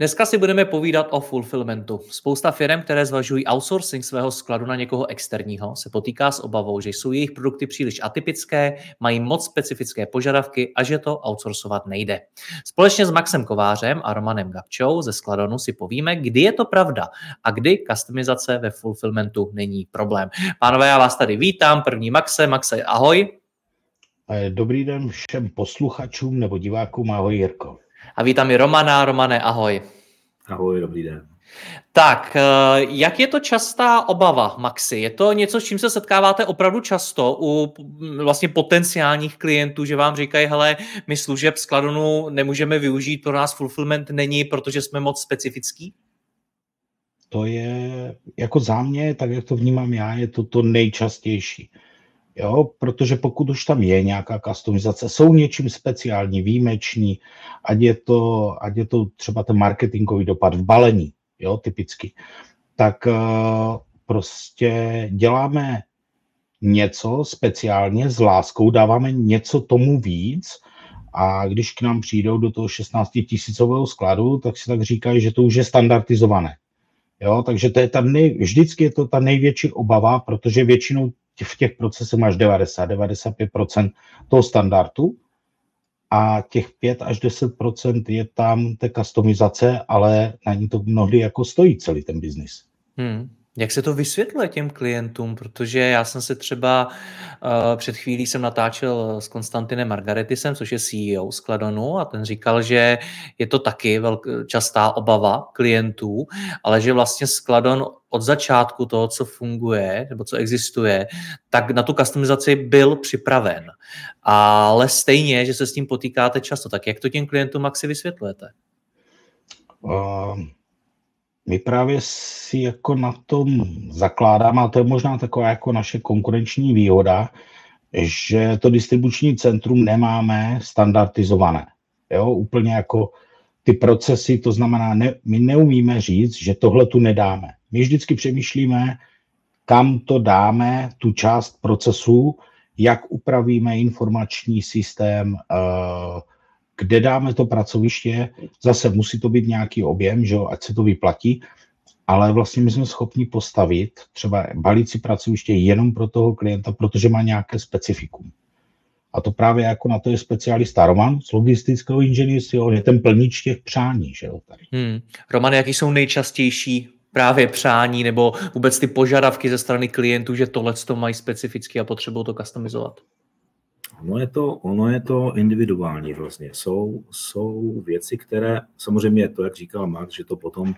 Dneska si budeme povídat o fulfillmentu. Spousta firm, které zvažují outsourcing svého skladu na někoho externího, se potýká s obavou, že jsou jejich produkty příliš atypické, mají moc specifické požadavky a že to outsourcovat nejde. Společně s Maxem Kovářem a Romanem Gabčou ze Skladonu si povíme, kdy je to pravda a kdy customizace ve fulfillmentu není problém. Pánové, já vás tady vítám. První Maxe. Maxe, ahoj. Dobrý den všem posluchačům nebo divákům. Ahoj Jirko. A vítám i Romana. Romane, ahoj. Ahoj, dobrý den. Tak, eh, jak je to častá obava, Maxi? Je to něco, s čím se setkáváte opravdu často u vlastně potenciálních klientů, že vám říkají, hele, my služeb skladonu nemůžeme využít, pro nás fulfillment není, protože jsme moc specifický? To je, jako za mě, tak jak to vnímám já, je to to nejčastější. Jo, protože pokud už tam je nějaká customizace, jsou něčím speciální, výjimeční, ať je to, ať je to třeba ten marketingový dopad v balení, jo, typicky, tak uh, prostě děláme něco speciálně s láskou, dáváme něco tomu víc a když k nám přijdou do toho 16 tisícového skladu, tak si tak říkají, že to už je standardizované. Jo, takže to je ta nej, vždycky je to ta největší obava, protože většinou v těch procesech máš 90-95% toho standardu a těch 5 až 10% je tam té customizace, ale na ní to mnohdy jako stojí celý ten biznis. Hmm. Jak se to vysvětluje těm klientům? Protože já jsem se třeba uh, před chvílí jsem natáčel s Konstantinem Margaretisem, což je CEO Skladonu a ten říkal, že je to taky velk, častá obava klientů, ale že vlastně Skladon od začátku toho, co funguje nebo co existuje, tak na tu customizaci byl připraven. Ale stejně, že se s tím potýkáte často, tak jak to těm klientům Maxi vysvětlujete? Uh my právě si jako na tom zakládáme, a to je možná taková jako naše konkurenční výhoda, že to distribuční centrum nemáme standardizované. Jo, úplně jako ty procesy, to znamená, ne, my neumíme říct, že tohle tu nedáme. My vždycky přemýšlíme, kam to dáme, tu část procesu, jak upravíme informační systém, uh, kde dáme to pracoviště, zase musí to být nějaký objem, že jo, ať se to vyplatí, ale vlastně my jsme schopni postavit třeba balící pracoviště jenom pro toho klienta, protože má nějaké specifikum. A to právě jako na to je specialista Roman z logistického inženýrství, on je ten plnič těch přání. Že jo, tady. Hmm. Roman, jaký jsou nejčastější právě přání nebo vůbec ty požadavky ze strany klientů, že tohle to mají specificky a potřebují to customizovat? Ono je to, ono je to individuální vlastně. Jsou, jsou věci, které, samozřejmě to, jak říkal Max, že to potom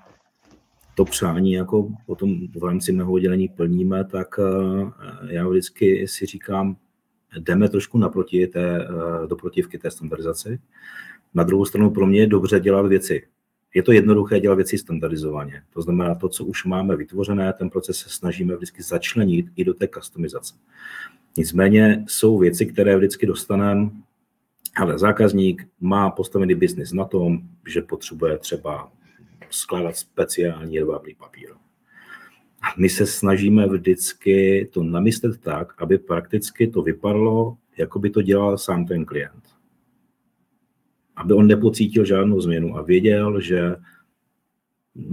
to přání jako potom v rámci mého oddělení plníme, tak eh, já vždycky si říkám, jdeme trošku naproti té, eh, do protivky té standardizaci. Na druhou stranu pro mě je dobře dělat věci. Je to jednoduché dělat věci standardizovaně. To znamená, to, co už máme vytvořené, ten proces se snažíme vždycky začlenit i do té customizace. Nicméně jsou věci, které vždycky dostaneme, ale zákazník má postavený biznis na tom, že potřebuje třeba skládat speciální jedvábný papír. A my se snažíme vždycky to namyslet tak, aby prakticky to vypadalo, jako by to dělal sám ten klient. Aby on nepocítil žádnou změnu a věděl, že,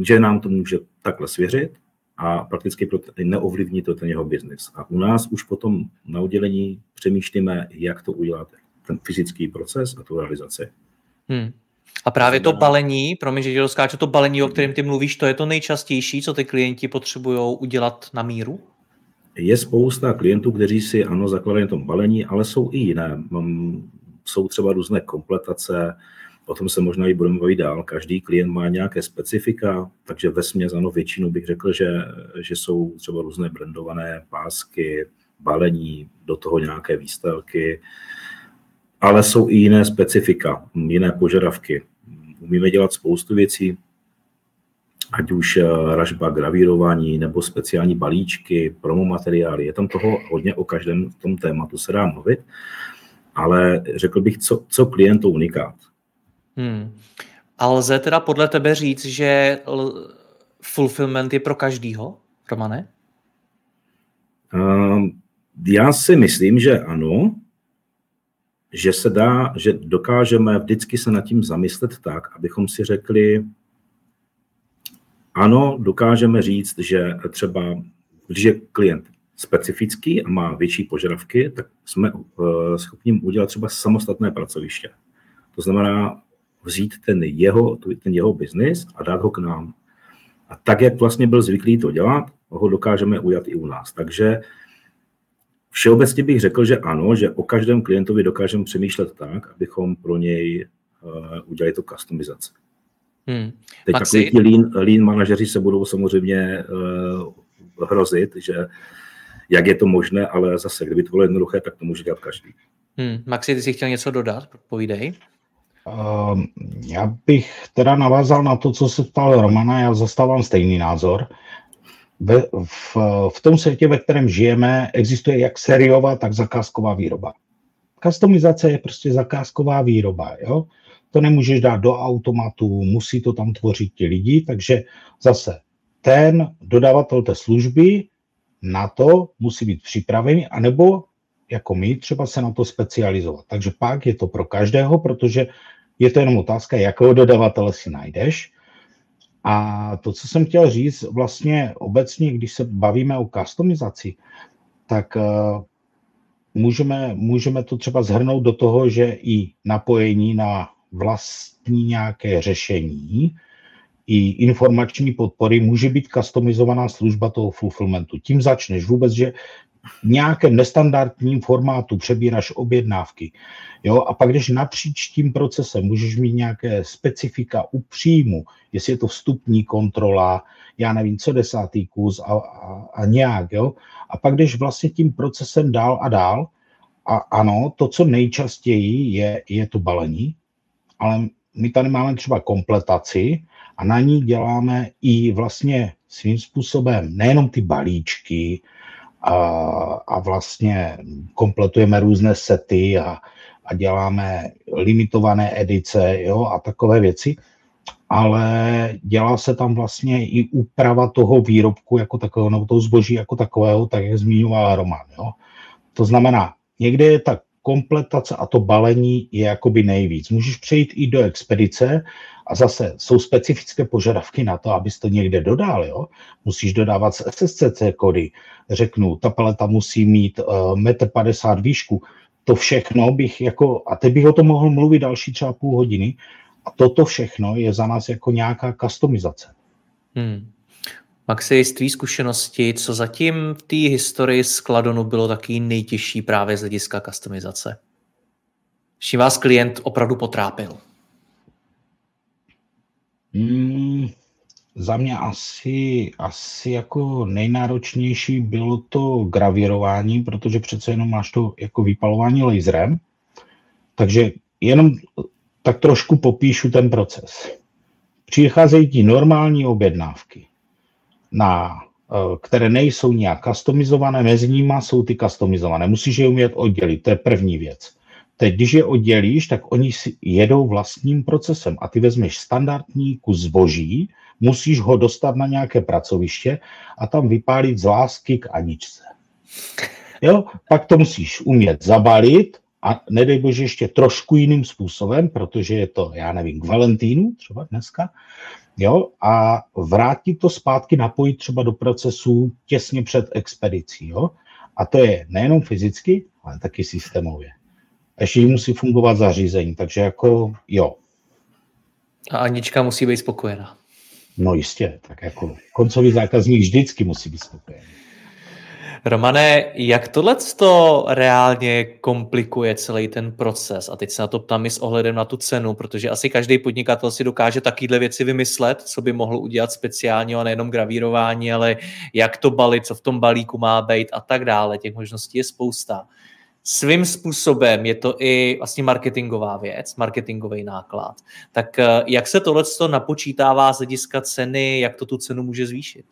že nám to může takhle svěřit a prakticky neovlivní to ten jeho biznis. A u nás už potom na oddělení přemýšlíme, jak to udělat, ten fyzický proces a tu realizaci. Hmm. A právě to balení, promiň, že doskáču, to balení, o kterém ty mluvíš, to je to nejčastější, co ty klienti potřebují udělat na míru? Je spousta klientů, kteří si ano, zakladají na tom balení, ale jsou i jiné. Jsou třeba různé kompletace, o tom se možná i budeme bavit dál. Každý klient má nějaké specifika, takže ve směs ano, většinu bych řekl, že, že jsou třeba různé brandované pásky, balení, do toho nějaké výstelky, ale jsou i jiné specifika, jiné požadavky. Umíme dělat spoustu věcí, ať už eh, ražba, gravírování nebo speciální balíčky, promo materiály. Je tam toho hodně o každém tom tématu se dá mluvit, ale řekl bych, co, co klient to unikát. Hmm. A lze teda podle tebe říct, že fulfillment je pro každýho, Romane? Uh, já si myslím, že ano, že se dá, že dokážeme vždycky se nad tím zamyslet tak, abychom si řekli, ano, dokážeme říct, že třeba, když je klient specifický a má větší požadavky, tak jsme uh, schopni udělat třeba samostatné pracoviště. To znamená vzít ten jeho, ten jeho biznis a dát ho k nám. A tak, jak vlastně byl zvyklý to dělat, ho dokážeme udělat i u nás. Takže všeobecně bych řekl, že ano, že o každém klientovi dokážeme přemýšlet tak, abychom pro něj uh, udělali to customizaci. Hmm. Teď Maxi... takový ti lean, lean manažeři se budou samozřejmě uh, hrozit, že jak je to možné, ale zase, kdyby to bylo jednoduché, tak to může dělat každý. Hmm. Maxi, ty jsi chtěl něco dodat? Povídej. Uh, já bych teda navázal na to, co se ptal Romana, já zastávám stejný názor. Ve, v, v tom světě, ve kterém žijeme, existuje jak sériová, tak zakázková výroba. Customizace je prostě zakázková výroba. Jo? To nemůžeš dát do automatu, musí to tam tvořit ti lidi, takže zase ten dodavatel té služby na to musí být připravený, anebo jako my třeba se na to specializovat. Takže pak je to pro každého, protože je to jenom otázka, jakého dodavatele si najdeš. A to, co jsem chtěl říct, vlastně obecně, když se bavíme o customizaci, tak uh, můžeme, můžeme to třeba zhrnout do toho, že i napojení na vlastní nějaké řešení, i informační podpory může být customizovaná služba toho fulfillmentu. Tím začneš vůbec, že v nějakém nestandardním formátu přebíráš objednávky. Jo? A pak, když napříč tím procesem můžeš mít nějaké specifika u příjmu, jestli je to vstupní kontrola, já nevím, co desátý kus a, a, a nějak. Jo? A pak, když vlastně tím procesem dál a dál, a ano, to, co nejčastěji je, je to balení, ale my tady máme třeba kompletaci a na ní děláme i vlastně svým způsobem nejenom ty balíčky a, a vlastně kompletujeme různé sety a, a děláme limitované edice jo, a takové věci, ale dělá se tam vlastně i úprava toho výrobku jako takového, nebo toho zboží jako takového, tak jak zmiňoval Roman. Jo. To znamená, někde je ta kompletace a to balení je jakoby nejvíc. Můžeš přejít i do expedice a zase jsou specifické požadavky na to, abys to někde dodal. Jo? Musíš dodávat SSCC kody. Řeknu, ta paleta musí mít uh, eh, 1,50 m výšku. To všechno bych jako, a teď bych o tom mohl mluvit další třeba půl hodiny, a toto všechno je za nás jako nějaká customizace. Hmm. Maxi, z tvý zkušenosti, co zatím v té historii skladonu bylo taky nejtěžší právě z hlediska customizace? Čím vás klient opravdu potrápil? Hmm, za mě asi, asi jako nejnáročnější bylo to gravírování, protože přece jenom máš to jako vypalování laserem. Takže jenom tak trošku popíšu ten proces. Přicházejí ti normální objednávky na, eh, které nejsou nějak customizované, mezi nimi jsou ty customizované. Musíš je umět oddělit, to je první věc. Teď, když je oddělíš, tak oni si jedou vlastním procesem a ty vezmeš standardní kus zboží, musíš ho dostat na nějaké pracoviště a tam vypálit z lásky k Aničce. Jo? Pak to musíš umět zabalit a nedej bože ještě trošku jiným způsobem, protože je to, já nevím, k Valentínu třeba dneska, jo, a vrátit to zpátky, napojit třeba do procesu těsně před expedicí, jo. A to je nejenom fyzicky, ale taky systémově. Ještě musí fungovat zařízení, takže jako jo. A Anička musí být spokojená. No jistě, tak jako koncový zákazník vždycky musí být spokojený. Romane, jak tohle to reálně komplikuje celý ten proces? A teď se na to ptám i s ohledem na tu cenu, protože asi každý podnikatel si dokáže takovéhle věci vymyslet, co by mohl udělat speciálně a nejenom gravírování, ale jak to balit, co v tom balíku má být a tak dále. Těch možností je spousta. Svým způsobem je to i vlastně marketingová věc, marketingový náklad. Tak eh, jak se tohle napočítává z hlediska ceny, jak to tu cenu může zvýšit?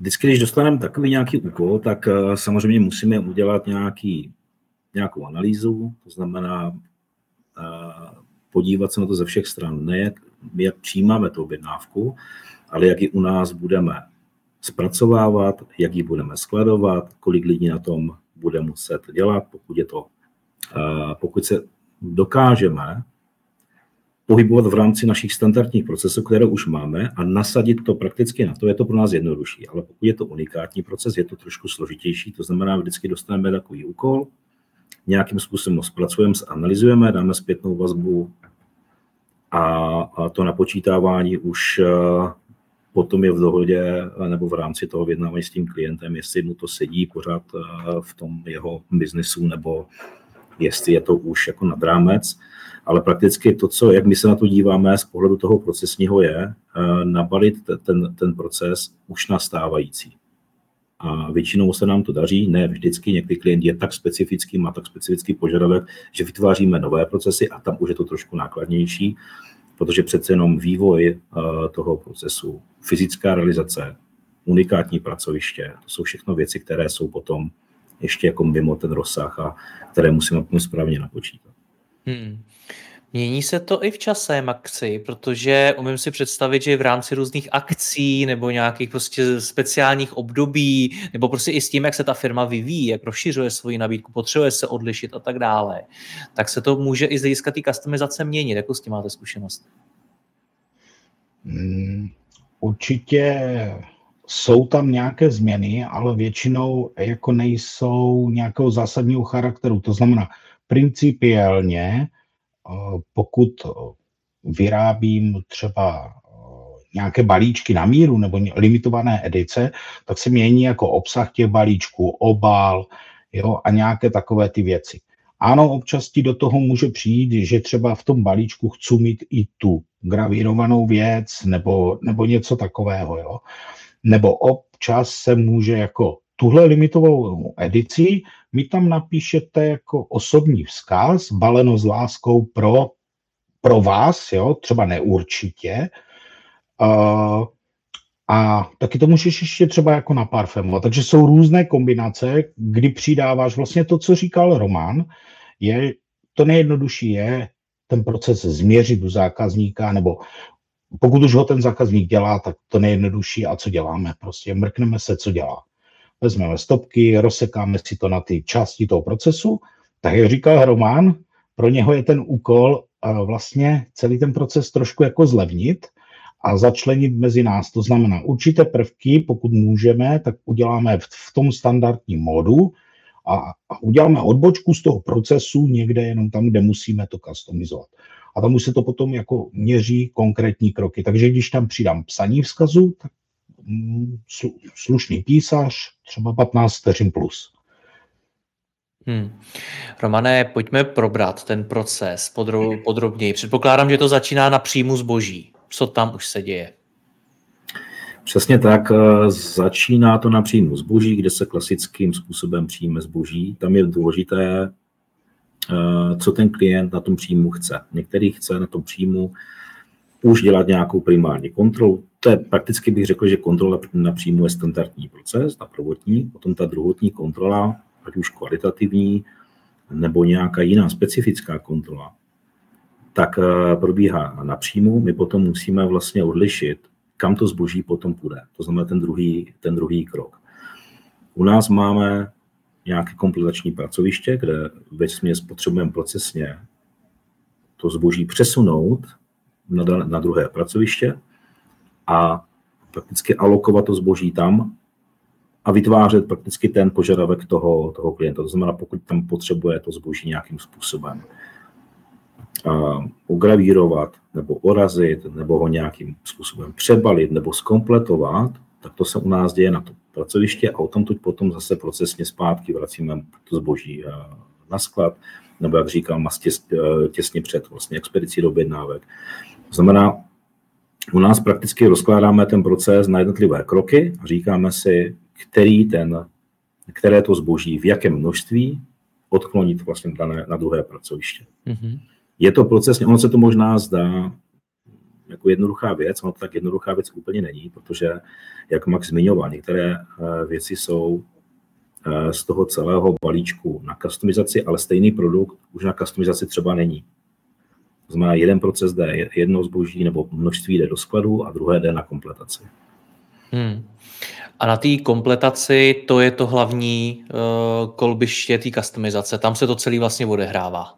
Vždycky, když dostaneme takový nějaký úkol, tak eh, samozřejmě musíme udělat nějaký, nějakou analýzu, to znamená eh, podívat se na to ze všech stran, ne jak, jak přijímáme tu objednávku, ale jak ji u nás budeme zpracovávat, jak ji budeme skladovat, kolik lidí na tom bude muset dělat, pokud je to, eh, pokud se dokážeme pohybovat v rámci našich standardních procesů, které už máme a nasadit to prakticky na to, je to pro nás jednodušší. Ale pokud je to unikátní proces, je to trošku složitější, to znamená, vždycky dostaneme takový úkol, nějakým způsobem ho zpracujeme, zanalizujeme, dáme zpětnou vazbu a, a to napočítávání už eh, potom je v dohodě nebo v rámci toho vyjednávání s tím klientem, jestli mu to sedí pořád eh, v tom jeho biznesu nebo jestli je to už jako nad rámec ale prakticky to, co, jak my se na to díváme z pohledu toho procesního, je eh, nabalit ten, ten proces už nastávající. A většinou se nám to daří, ne vždycky, někdy klient je tak specifický, má tak specifický požadavek, že vytváříme nové procesy a tam už je to trošku nákladnější, protože přece jenom vývoj eh, toho procesu, fyzická realizace, unikátní pracoviště, to jsou všechno věci, které jsou potom ještě jako mimo ten rozsah a které musíme správně napočítat. Hmm. Mění se to i v čase, Maxi, protože umím si představit, že v rámci různých akcí nebo nějakých prostě speciálních období, nebo prostě i s tím, jak se ta firma vyvíjí, jak rozšiřuje svoji nabídku, potřebuje se odlišit a tak dále, tak se to může i z hlediska té customizace měnit. Jakou s tím máte zkušenost? Hmm, určitě jsou tam nějaké změny, ale většinou jako nejsou nějakého zásadního charakteru. To znamená, principiálně pokud vyrábím třeba nějaké balíčky na míru nebo limitované edice, tak se mění jako obsah těch balíčků, obal jo, a nějaké takové ty věci. Ano, občas ti do toho může přijít, že třeba v tom balíčku chci mít i tu gravírovanou věc nebo, nebo něco takového. Jo. Nebo občas se může jako tuhle limitovou edici mi tam napíšete jako osobní vzkaz, baleno s láskou pro, pro vás, jo, třeba neurčitě. Uh, a taky to můžeš ještě třeba jako na parfému. Takže jsou různé kombinace, kdy přidáváš vlastně to, co říkal Roman, je, to nejjednodušší je ten proces změřit u zákazníka, nebo pokud už ho ten zákazník dělá, tak to nejjednodušší a co děláme? Prostě mrkneme se, co dělá vezmeme stopky, rozsekáme si to na ty části toho procesu. Tak jak říkal Román, pro něho je ten úkol vlastně celý ten proces trošku jako zlevnit a začlenit mezi nás. To znamená, určité prvky, pokud můžeme, tak uděláme v, tom standardním modu a, a uděláme odbočku z toho procesu někde jenom tam, kde musíme to customizovat. A tam už se to potom jako měří konkrétní kroky. Takže když tam přidám psaní vzkazu, tak slušný písař, třeba 15 vteřin plus. Hmm. Romane, pojďme probrat ten proces podro- podrobněji. Předpokládám, že to začíná na příjmu zboží. Co tam už se děje? Přesně tak. Eh, začíná to na příjmu zboží, kde se klasickým způsobem přijme zboží. Tam je důležité, co ten klient na tom příjmu chce. Některý chce na tom příjmu už dělat nějakou primární kontrolu. To je prakticky bych řekl, že kontrola na příjmu je standardní proces, ta prvotní, potom ta druhotní kontrola, ať už kvalitativní, nebo nějaká jiná specifická kontrola, tak eh, probíhá na příjmu. My potom musíme vlastně odlišit, kam to zboží potom půjde. To znamená ten druhý, ten druhý krok. U nás máme nějaké kompletační pracoviště, kde ve směs potřebujeme procesně to zboží přesunout na, na druhé pracoviště a prakticky alokovat to zboží tam a vytvářet prakticky ten požadavek toho, toho klienta. To znamená, pokud tam potřebuje to zboží nějakým způsobem uh, ugravírovat nebo orazit, nebo ho nějakým způsobem přebalit nebo skompletovat, tak to se u nás děje na to pracoviště a o tom tuď potom zase procesně zpátky vracíme to zboží eh, na sklad, nebo jak říkám, eh, těsně před vlastně expedicí do objednávek. To znamená, u nás prakticky rozkládáme ten proces na jednotlivé kroky a říkáme si, který ten, které to zboží, v jakém množství odklonit vlastně dané, na druhé pracoviště. Mm-hmm. Je to procesně, ono se to možná zdá jako jednoduchá věc, ono to tak jednoduchá věc úplně není, protože, jak Max zmiňoval, některé eh, věci jsou eh, z toho celého balíčku na customizaci, ale stejný produkt už na customizaci třeba není. To znamená, jeden proces jde jedno zboží nebo množství jde do skladu a druhé jde na kompletaci. Hmm. A na té kompletaci to je to hlavní uh, kolbiště té customizace. Tam se to celé vlastně odehrává.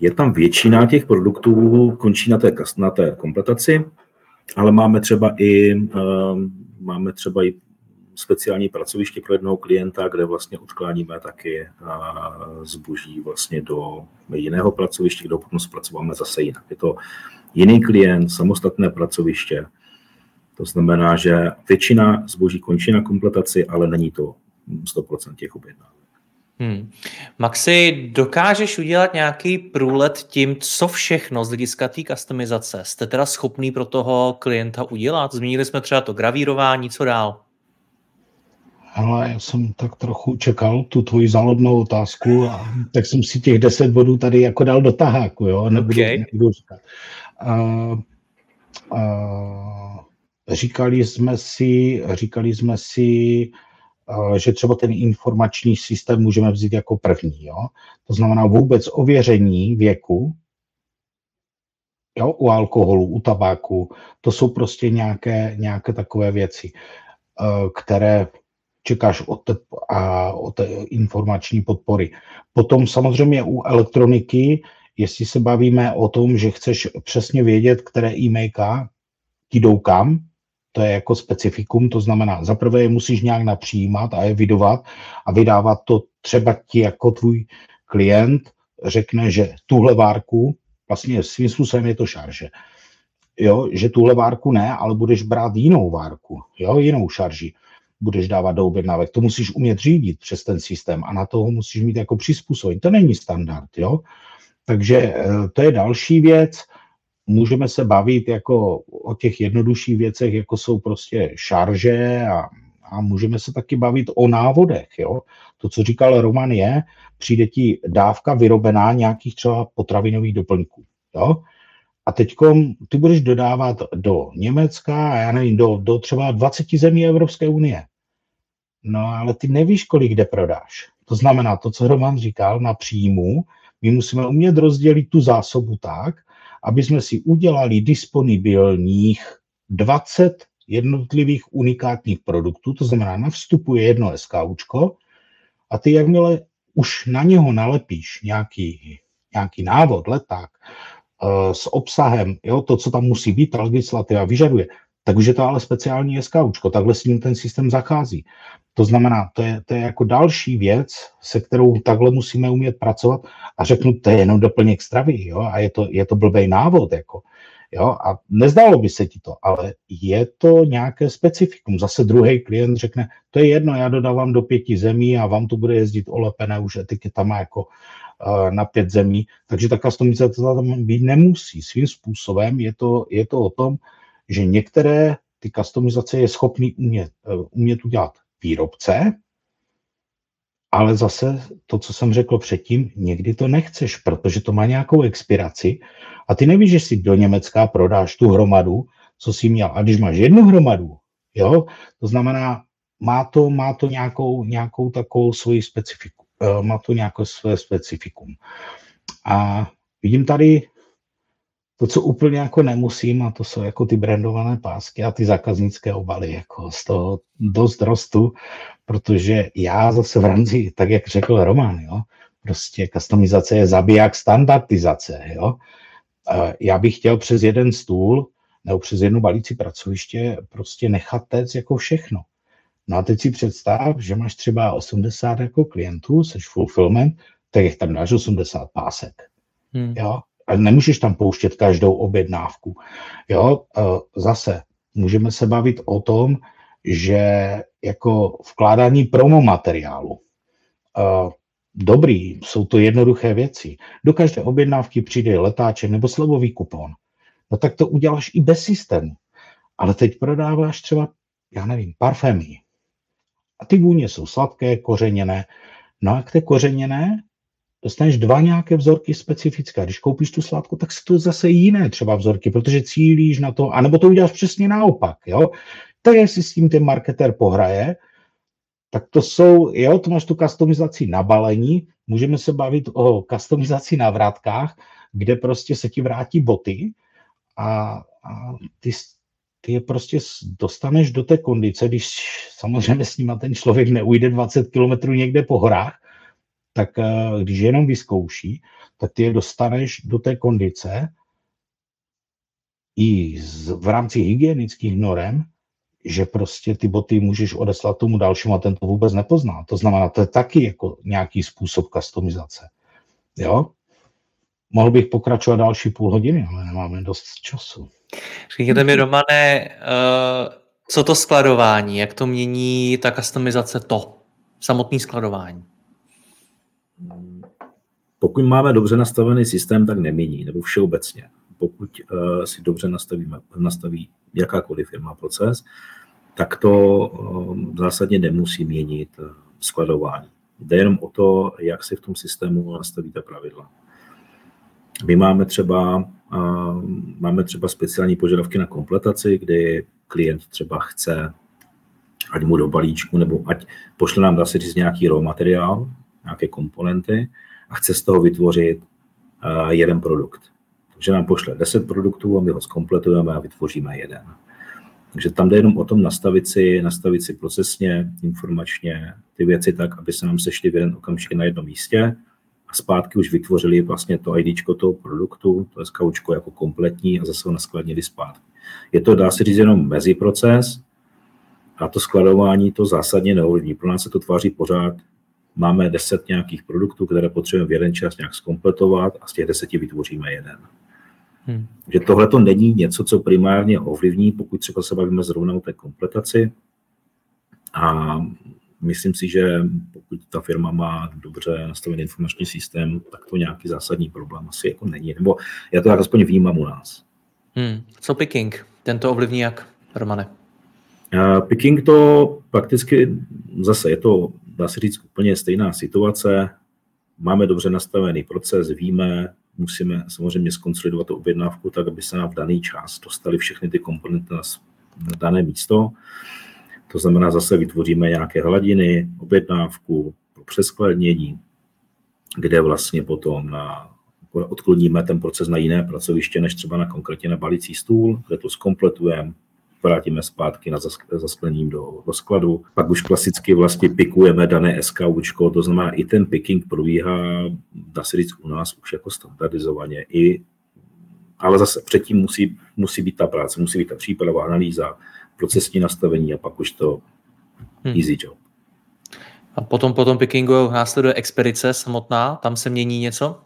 Je tam většina těch produktů, končí na té, na té kompletaci, ale máme třeba i, uh, máme třeba i speciální pracoviště pro jednoho klienta, kde vlastně odkláníme taky zboží vlastně do jiného pracoviště, kde potom zpracováme zase jinak. Je to jiný klient, samostatné pracoviště, to znamená, že většina zboží končí na kompletaci, ale není to 100% těch objednávek. Hmm. Maxi, dokážeš udělat nějaký průlet tím, co všechno z hlediska té customizace jste teda schopný pro toho klienta udělat? Zmínili jsme třeba to gravírování, co dál? Ale já jsem tak trochu čekal tu tvoji zálobnou otázku, a tak jsem si těch deset bodů tady jako dal do taháku, jo, nebudu, okay. nebudu říkat. Uh, uh, Říkali jsme si, říkali jsme si, že třeba ten informační systém můžeme vzít jako první. Jo? To znamená vůbec ověření věku jo? u alkoholu, u tabáku. To jsou prostě nějaké, nějaké takové věci, eh, které čekáš od té, a od té informační podpory. Potom samozřejmě u elektroniky, jestli se bavíme o tom, že chceš přesně vědět, které e-mailka ti jdou kam, to je jako specifikum, to znamená, za prvé je musíš nějak napřijímat a evidovat a vydávat to třeba ti jako tvůj klient řekne, že tuhle várku, vlastně svým způsobem je to šarže, jo, že tuhle várku ne, ale budeš brát jinou várku, jo, jinou šarži budeš dávat do objednávek. To musíš umět řídit přes ten systém a na toho musíš mít jako přizpůsobení. To není standard, jo. Takže eh, to je další věc můžeme se bavit jako o těch jednodušších věcech, jako jsou prostě šarže a, a můžeme se taky bavit o návodech. Jo? To, co říkal Roman, je, přijde ti dávka vyrobená nějakých třeba potravinových doplňků. Jo? A teď ty budeš dodávat do Německa, já nevím, do, do třeba 20 zemí Evropské unie. No ale ty nevíš, kolik kde prodáš. To znamená, to, co Roman říkal, na příjmu, my musíme umět rozdělit tu zásobu tak, aby jsme si udělali disponibilních 20 jednotlivých unikátních produktů, to znamená, na vstupu je jedno SKUčko a ty jakmile už na něho nalepíš nějaký, nějaký návod, leták, uh, s obsahem, jo, to, co tam musí být, ta legislativa vyžaduje, tak už je to ale speciální SKUčko, takhle s ním ten systém zachází. To znamená, to je, to je jako další věc, se kterou takhle musíme umět pracovat a řeknu, to je jenom doplněk stravy, jo, a je to, je to blbej návod, jako, jo, a nezdálo by se ti to, ale je to nějaké specifikum. Zase druhý klient řekne, to je jedno, já dodávám do pěti zemí a vám to bude jezdit olepené už etiketama jako uh, na pět zemí, takže ta customizace tam být nemusí. Svým způsobem je to, je to o tom, že některé ty customizace je schopný umět, uh, umět udělat výrobce, ale zase to, co jsem řekl předtím, někdy to nechceš, protože to má nějakou expiraci a ty nevíš, že si do Německa prodáš tu hromadu, co jsi měl. A když máš jednu hromadu, jo, to znamená, má to, má to nějakou, nějakou takovou svoji specifiku, eh, má to nějaké své specifikum. A vidím tady to, co úplně jako nemusím, a to jsou jako ty brandované pásky a ty zákaznické obaly, jako z toho dost rostu, protože já zase v rámci, tak jak řekl Roman, jo, prostě customizace je zabiják standardizace, jo. Já bych chtěl přes jeden stůl nebo přes jednu balící pracoviště prostě nechat tec jako všechno. No a teď si představ, že máš třeba 80 jako klientů, seš fulfillment, tak jich tam dáš 80 pásek. Hmm. Jo? A nemůžeš tam pouštět každou objednávku. Jo, zase můžeme se bavit o tom, že jako vkládání promo materiálu, uh, dobrý, jsou to jednoduché věci. Do každé objednávky přijde letáček nebo slevový kupon. No tak to uděláš i bez systému. Ale teď prodáváš třeba, já nevím, parfémy. A ty vůně jsou sladké, kořeněné. No a k té kořeněné dostaneš dva nějaké vzorky specifické. Když koupíš tu sladku, tak jsou to zase jiné třeba vzorky, protože cílíš na to, anebo to uděláš přesně naopak. Jo? Tak jestli s tím ten marketer pohraje, tak to jsou, jo, to máš tu customizaci na balení, můžeme se bavit o customizaci na vrátkách, kde prostě se ti vrátí boty a, a ty, ty je prostě dostaneš do té kondice, když samozřejmě s nima ten člověk neujde 20 km někde po horách, tak eh, když jenom vyzkouší, tak ty je dostaneš do té kondice i z, v rámci hygienických norem, že prostě ty boty můžeš odeslat tomu dalšímu a ten to vůbec nepozná. To znamená, to je taky jako nějaký způsob customizace. Jo? Mohl bych pokračovat další půl hodiny, ale nemáme dost času. Řekněte mi, Romane, uh, co to skladování, jak to mění ta customizace to, samotný skladování? Pokud máme dobře nastavený systém, tak nemění, nebo všeobecně. Pokud uh, si dobře nastavíme, nastaví jakákoliv firma proces, tak to um, zásadně nemusí měnit uh, skladování. Jde jenom o to, jak si v tom systému nastavíte pravidla. My máme třeba, uh, máme třeba speciální požadavky na kompletaci, kdy klient třeba chce, ať mu do balíčku, nebo ať pošle nám, dá se říct, nějaký raw materiál, nějaké komponenty a chce z toho vytvořit uh, jeden produkt. Takže nám pošle 10 produktů a my ho zkompletujeme a vytvoříme jeden. Takže tam jde jenom o tom nastavit si, nastavit si procesně, informačně ty věci tak, aby se nám sešly v jeden okamžik na jednom místě a zpátky už vytvořili vlastně to ID toho produktu, to je skaučko jako kompletní a zase ho naskladnili zpátky. Je to, dá se říct, jenom meziproces a to skladování to zásadně neovlivní. Pro nás se to tváří pořád, máme deset nějakých produktů, které potřebujeme v jeden čas nějak zkompletovat a z těch deseti vytvoříme jeden. Hmm. Že tohle to není něco, co primárně ovlivní, pokud třeba se bavíme zrovna o té kompletaci. A myslím si, že pokud ta firma má dobře nastavený informační systém, tak to nějaký zásadní problém asi jako není. Nebo já to tak aspoň vnímám u nás. Hmm. Co picking? Ten to ovlivní jak, Romane? Uh, picking to prakticky zase je to, dá se říct, úplně stejná situace. Máme dobře nastavený proces, víme, musíme samozřejmě skonsolidovat tu objednávku tak, aby se nám v daný čas dostali všechny ty komponenty na dané místo. To znamená, zase vytvoříme nějaké hladiny, objednávku pro přeskladnění, kde vlastně potom na, odkloníme ten proces na jiné pracoviště, než třeba na konkrétně na balící stůl, kde to zkompletujeme, vrátíme zpátky na zasklením do, do skladu. Pak už klasicky vlastně pikujeme dané SKUčko, to znamená i ten picking probíhá, dá se říct, u nás už jako standardizovaně. I, ale zase předtím musí, musí být ta práce, musí být ta příprava, analýza, procesní nastavení a pak už to hmm. easy job. A potom po tom pickingu následuje expedice samotná, tam se mění něco?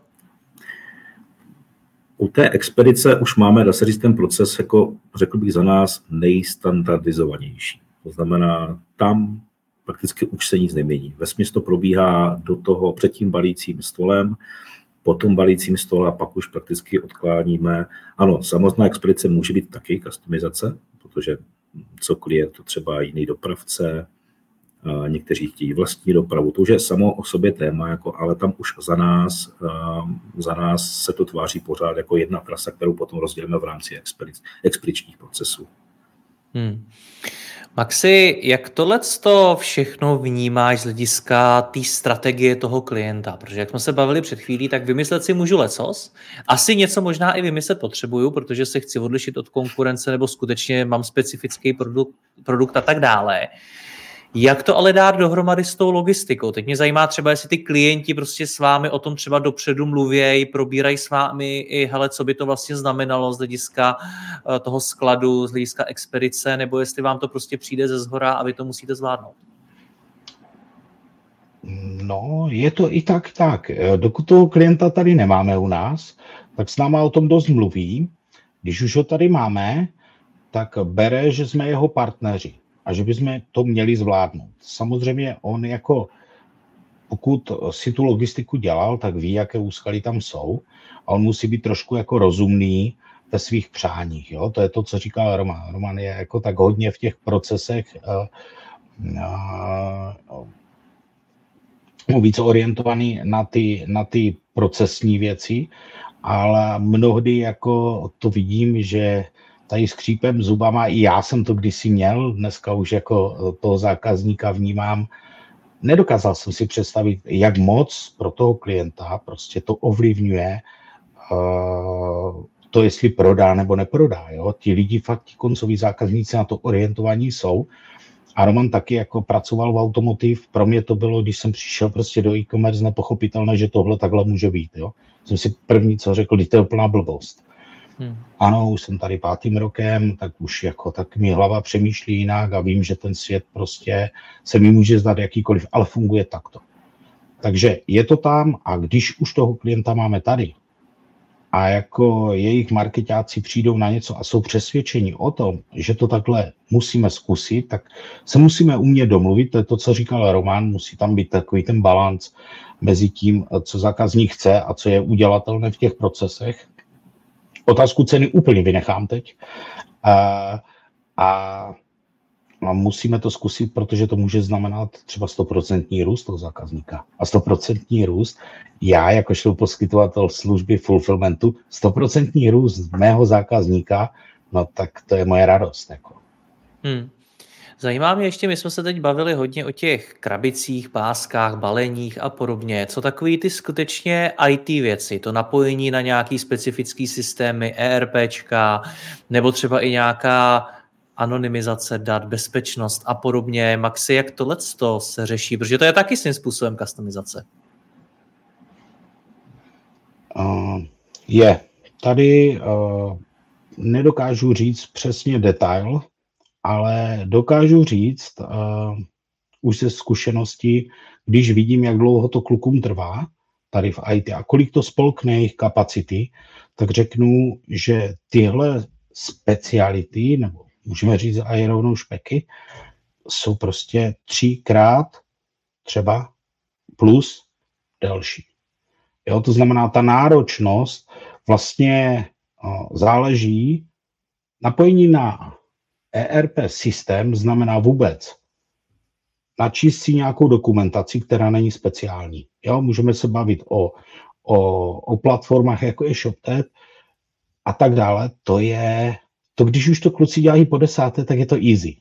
U té expedice už máme, dá se říct, ten proces, jako řekl bych za nás, nejstandardizovanější. To znamená, tam prakticky už se nic nemění. Ve to probíhá do toho před tím balícím stolem, po tom balícím stole a pak už prakticky odkláníme. Ano, samotná expedice může být taky customizace, protože cokoliv je to třeba jiný dopravce, někteří chtějí vlastní dopravu. To už je samo o sobě téma, jako, ale tam už za nás, za nás se to tváří pořád jako jedna trasa, kterou potom rozdělíme v rámci expedic, expedičních procesů. Hmm. Maxi, jak tohle to všechno vnímáš z hlediska té strategie toho klienta? Protože jak jsme se bavili před chvílí, tak vymyslet si můžu lecos. Asi něco možná i vymyslet potřebuju, protože se chci odlišit od konkurence nebo skutečně mám specifický produkt, produkt a tak dále. Jak to ale dát dohromady s tou logistikou? Teď mě zajímá třeba, jestli ty klienti prostě s vámi o tom třeba dopředu mluvějí, probírají s vámi i, hele, co by to vlastně znamenalo z hlediska eh, toho skladu, z hlediska expedice, nebo jestli vám to prostě přijde ze zhora a vy to musíte zvládnout. No, je to i tak, tak. Eh, dokud toho klienta tady nemáme u nás, tak s náma o tom dost mluví. Když už ho tady máme, tak bere, že jsme jeho partneři. A že bychom to měli zvládnout. Samozřejmě on jako, pokud si tu logistiku dělal, tak ví, jaké úskaly tam jsou a on musí být trošku jako rozumný ve svých přáních. Jo? To je to, co říkal Roman. Roman je jako tak hodně v těch procesech uh, uh, více orientovaný na ty, na ty procesní věci, ale mnohdy jako to vidím, že tady skřípem zubama, i já jsem to kdysi měl, dneska už jako toho zákazníka vnímám, nedokázal jsem si představit, jak moc pro toho klienta prostě to ovlivňuje uh, to, jestli prodá nebo neprodá. Jo? Ti lidi fakt, ti koncoví zákazníci na to orientovaní jsou. A Roman taky jako pracoval v automotiv. Pro mě to bylo, když jsem přišel prostě do e-commerce, nepochopitelné, že tohle takhle může být. Jo? Jsem si první, co řekl, to je úplná blbost. Hmm. Ano, už jsem tady pátým rokem, tak už jako tak mi hlava přemýšlí jinak a vím, že ten svět prostě se mi může zdát jakýkoliv, ale funguje takto. Takže je to tam a když už toho klienta máme tady, a jako jejich marketáci přijdou na něco a jsou přesvědčeni o tom, že to takhle musíme zkusit, tak se musíme umět domluvit, to je to, co říkal Roman, musí tam být takový ten balans mezi tím, co zákazník chce a co je udělatelné v těch procesech. Otázku ceny úplně vynechám teď. A, a a musíme to zkusit, protože to může znamenat třeba 100% růst toho zákazníka. A 100% růst, já jakožto poskytovatel služby fulfillmentu, 100% růst mého zákazníka, no tak to je moje radost. Jako. Hmm. Zajímá mě ještě, my jsme se teď bavili hodně o těch krabicích, páskách, baleních a podobně. Co takový ty skutečně IT věci, to napojení na nějaký specifický systémy, ERPčka, nebo třeba i nějaká anonymizace dat, bezpečnost a podobně. Maxi, jak tohle se řeší? Protože to je taky svým způsobem customizace. Uh, je. Tady uh, nedokážu říct přesně detail, ale dokážu říct uh, už ze zkušenosti, když vidím, jak dlouho to klukům trvá tady v IT a kolik to spolkne jejich kapacity, tak řeknu, že tyhle speciality nebo můžeme říct i rovnou špeky, jsou prostě třikrát třeba plus další. Jo, to znamená, ta náročnost vlastně o, záleží napojení na ERP systém znamená vůbec načíst si nějakou dokumentaci, která není speciální. Jo, můžeme se bavit o, o, o platformách, jako je ShopTet a tak dále. To je to když už to kluci dělají po desáté, tak je to easy.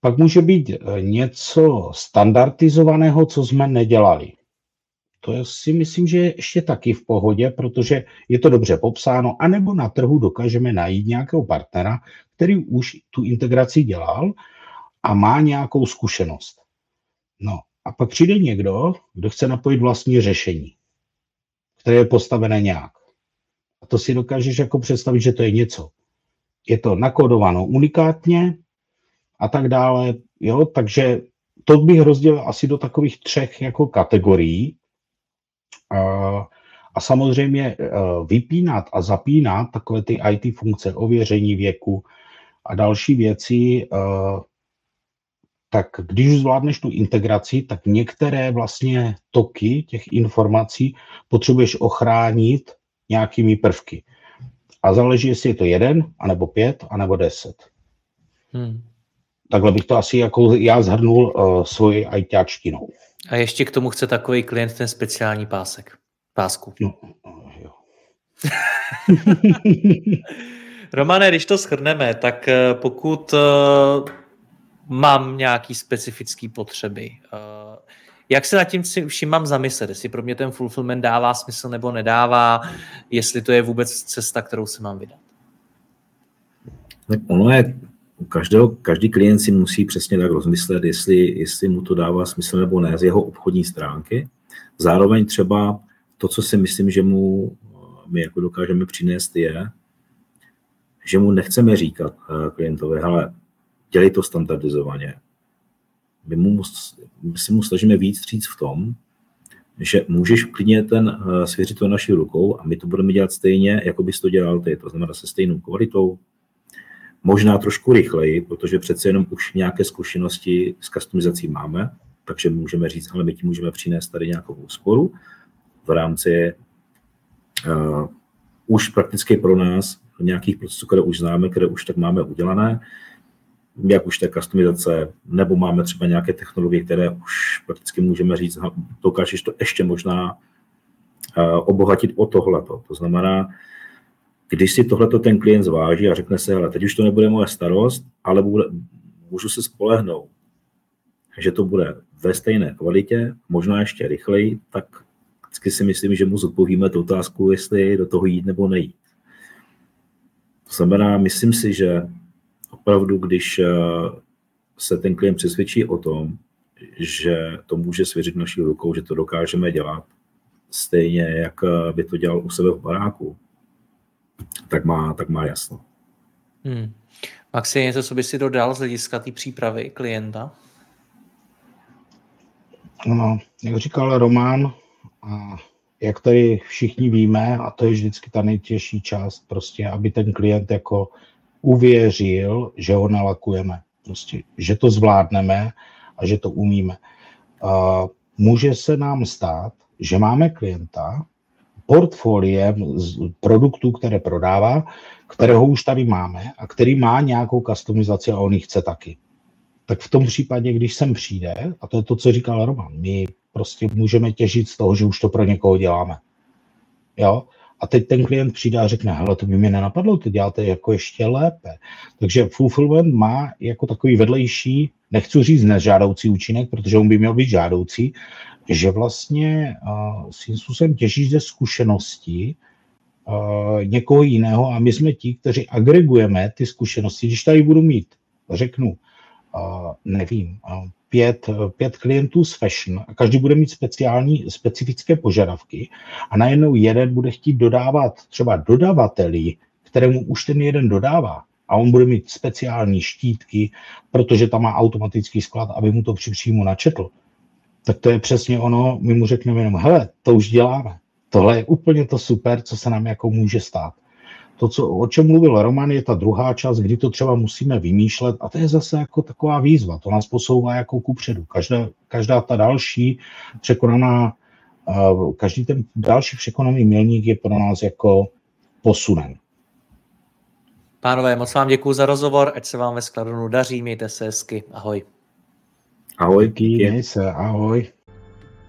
Pak může být eh, něco standardizovaného, co jsme nedělali. To si myslím, že je ještě taky v pohodě, protože je to dobře popsáno, anebo na trhu dokážeme najít nějakého partnera, který už tu integraci dělal a má nějakou zkušenost. No a pak přijde někdo, kdo chce napojit vlastní řešení, které je postavené nějak. A to si dokážeš jako představit, že to je něco je to nakodováno unikátně a tak dále. Jo? Takže to bych rozdělil asi do takových třech jako kategorií. A samozřejmě e, vypínat a zapínat takové ty IT funkce, ověření věku a další věci, e, tak když už zvládneš tu integraci, tak některé vlastně toky těch informací potřebuješ ochránit nějakými prvky. A záleží, jestli je to jeden, anebo pět, anebo deset. Hmm. Takhle bych to asi jako já zhrnul uh, svoji ITáčtinou. A ještě k tomu chce takový klient ten speciální pásek. Pásku. No, jo. Romane, když to shrneme, tak eh, pokud uh, mám nějaký specifický potřeby, uh, jak se nad tím vším mám zamyslet, jestli pro mě ten fulfillment dává smysl nebo nedává, jestli to je vůbec cesta, kterou se mám vydat? Tak ono je, každého, každý klient si musí přesně tak rozmyslet, jestli, jestli mu to dává smysl nebo ne z jeho obchodní stránky. Zároveň třeba to, co si myslím, že mu my jako dokážeme přinést, je, že mu nechceme říkat eh, klientovi, ale dělej to standardizovaně, my, mu, my si mu snažíme víc říct v tom, že můžeš klidně ten uh, svěřit to naší rukou a my to budeme dělat stejně, jako bys to dělal ty, to znamená se stejnou kvalitou, možná trošku rychleji, protože přece jenom už nějaké zkušenosti s customizací máme, takže můžeme říct, ale my ti můžeme přinést tady nějakou úsporu v rámci uh, už prakticky pro nás nějakých procesů, které už známe, které už tak máme udělané, jak už té customizace, nebo máme třeba nějaké technologie, které už prakticky můžeme říct, dokážeš to ještě možná uh, obohatit o tohleto. To znamená, když si tohleto ten klient zváží a řekne se, ale teď už to nebude moje starost, ale bude, můžu se spolehnout, že to bude ve stejné kvalitě, možná ještě rychleji, tak vždycky si myslím, že mu zodpovíme tu otázku, jestli do toho jít nebo nejít. To znamená, myslím si, že opravdu, když eh, se ten klient přesvědčí o tom, že to může svěřit naší rukou, že to dokážeme dělat stejně, jak eh, by to dělal u sebe v baráku, tak má, tak má jasno. Hmm. Maxi, něco, co by si dodal z hlediska té přípravy klienta? No, jak říkal Roman, a jak tady všichni víme, a to je vždycky ta nejtěžší část, prostě, aby ten klient jako uvěřil, že ho nalakujeme, prostě, že to zvládneme a že to umíme. A může se nám stát, že máme klienta, portfoliem produktů, které prodává, kterého už tady máme a který má nějakou customizaci a on ji chce taky. Tak v tom případě, když sem přijde, a to je to, co říkal Roman, my prostě můžeme těžit z toho, že už to pro někoho děláme. Jo? A teď ten klient přijde a řekne, hele, to by mi nenapadlo, to děláte jako ještě lépe. Takže fulfillment má jako takový vedlejší, nechci říct nežádoucí účinek, protože on by měl být žádoucí, že vlastně svým způsobem těžíš ze zkušeností uh, někoho jiného a my jsme ti, kteří agregujeme ty zkušenosti. Když tady budu mít, řeknu, nevím, pět, pět klientů z fashion a každý bude mít speciální, specifické požadavky a najednou jeden bude chtít dodávat třeba dodavateli, kterému už ten jeden dodává, a on bude mít speciální štítky, protože tam má automatický sklad, aby mu to při příjmu načetl, tak to je přesně ono, my mu řekneme jenom, hele, to už děláme. Tohle je úplně to super, co se nám jako může stát. To, co, o čem mluvil Roman, je ta druhá část, kdy to třeba musíme vymýšlet a to je zase jako taková výzva. To nás posouvá jako kupředu. Každá, každá ta další překonaná, uh, každý ten další překonaný milník je pro nás jako posunen. Pánové, moc vám děkuji za rozhovor, ať se vám ve Skladonu daří, mějte se hezky, ahoj. Ahoj, se, ahoj.